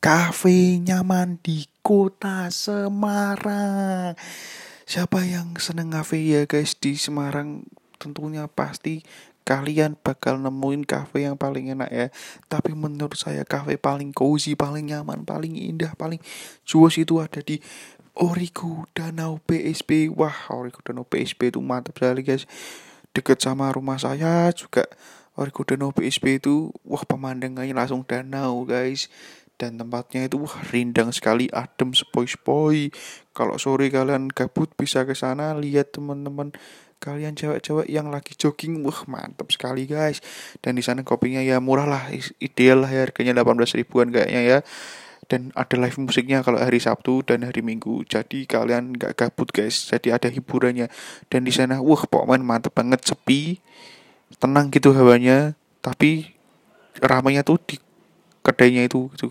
Cafe nyaman di kota Semarang. Siapa yang seneng cafe ya guys di Semarang? Tentunya pasti kalian bakal nemuin cafe yang paling enak ya. Tapi menurut saya cafe paling cozy, paling nyaman, paling indah, paling juas itu ada di Origo Danau PSB. Wah, Origo Danau PSB itu mantap sekali guys. Dekat sama rumah saya juga Origo Danau PSB itu wah pemandangannya langsung danau guys dan tempatnya itu wah rindang sekali adem sepoi-sepoi. Kalau sore kalian gabut bisa ke sana lihat teman-teman kalian cewek-cewek yang lagi jogging wah mantap sekali guys. Dan di sana kopinya ya murah lah ideal lah ya harganya 18 ribuan kayaknya ya. Dan ada live musiknya kalau hari Sabtu dan hari Minggu. Jadi kalian nggak gabut guys. Jadi ada hiburannya. Dan di sana wah pokoknya mantep banget sepi tenang gitu hawanya. Tapi ramainya tuh di kedainya itu gitu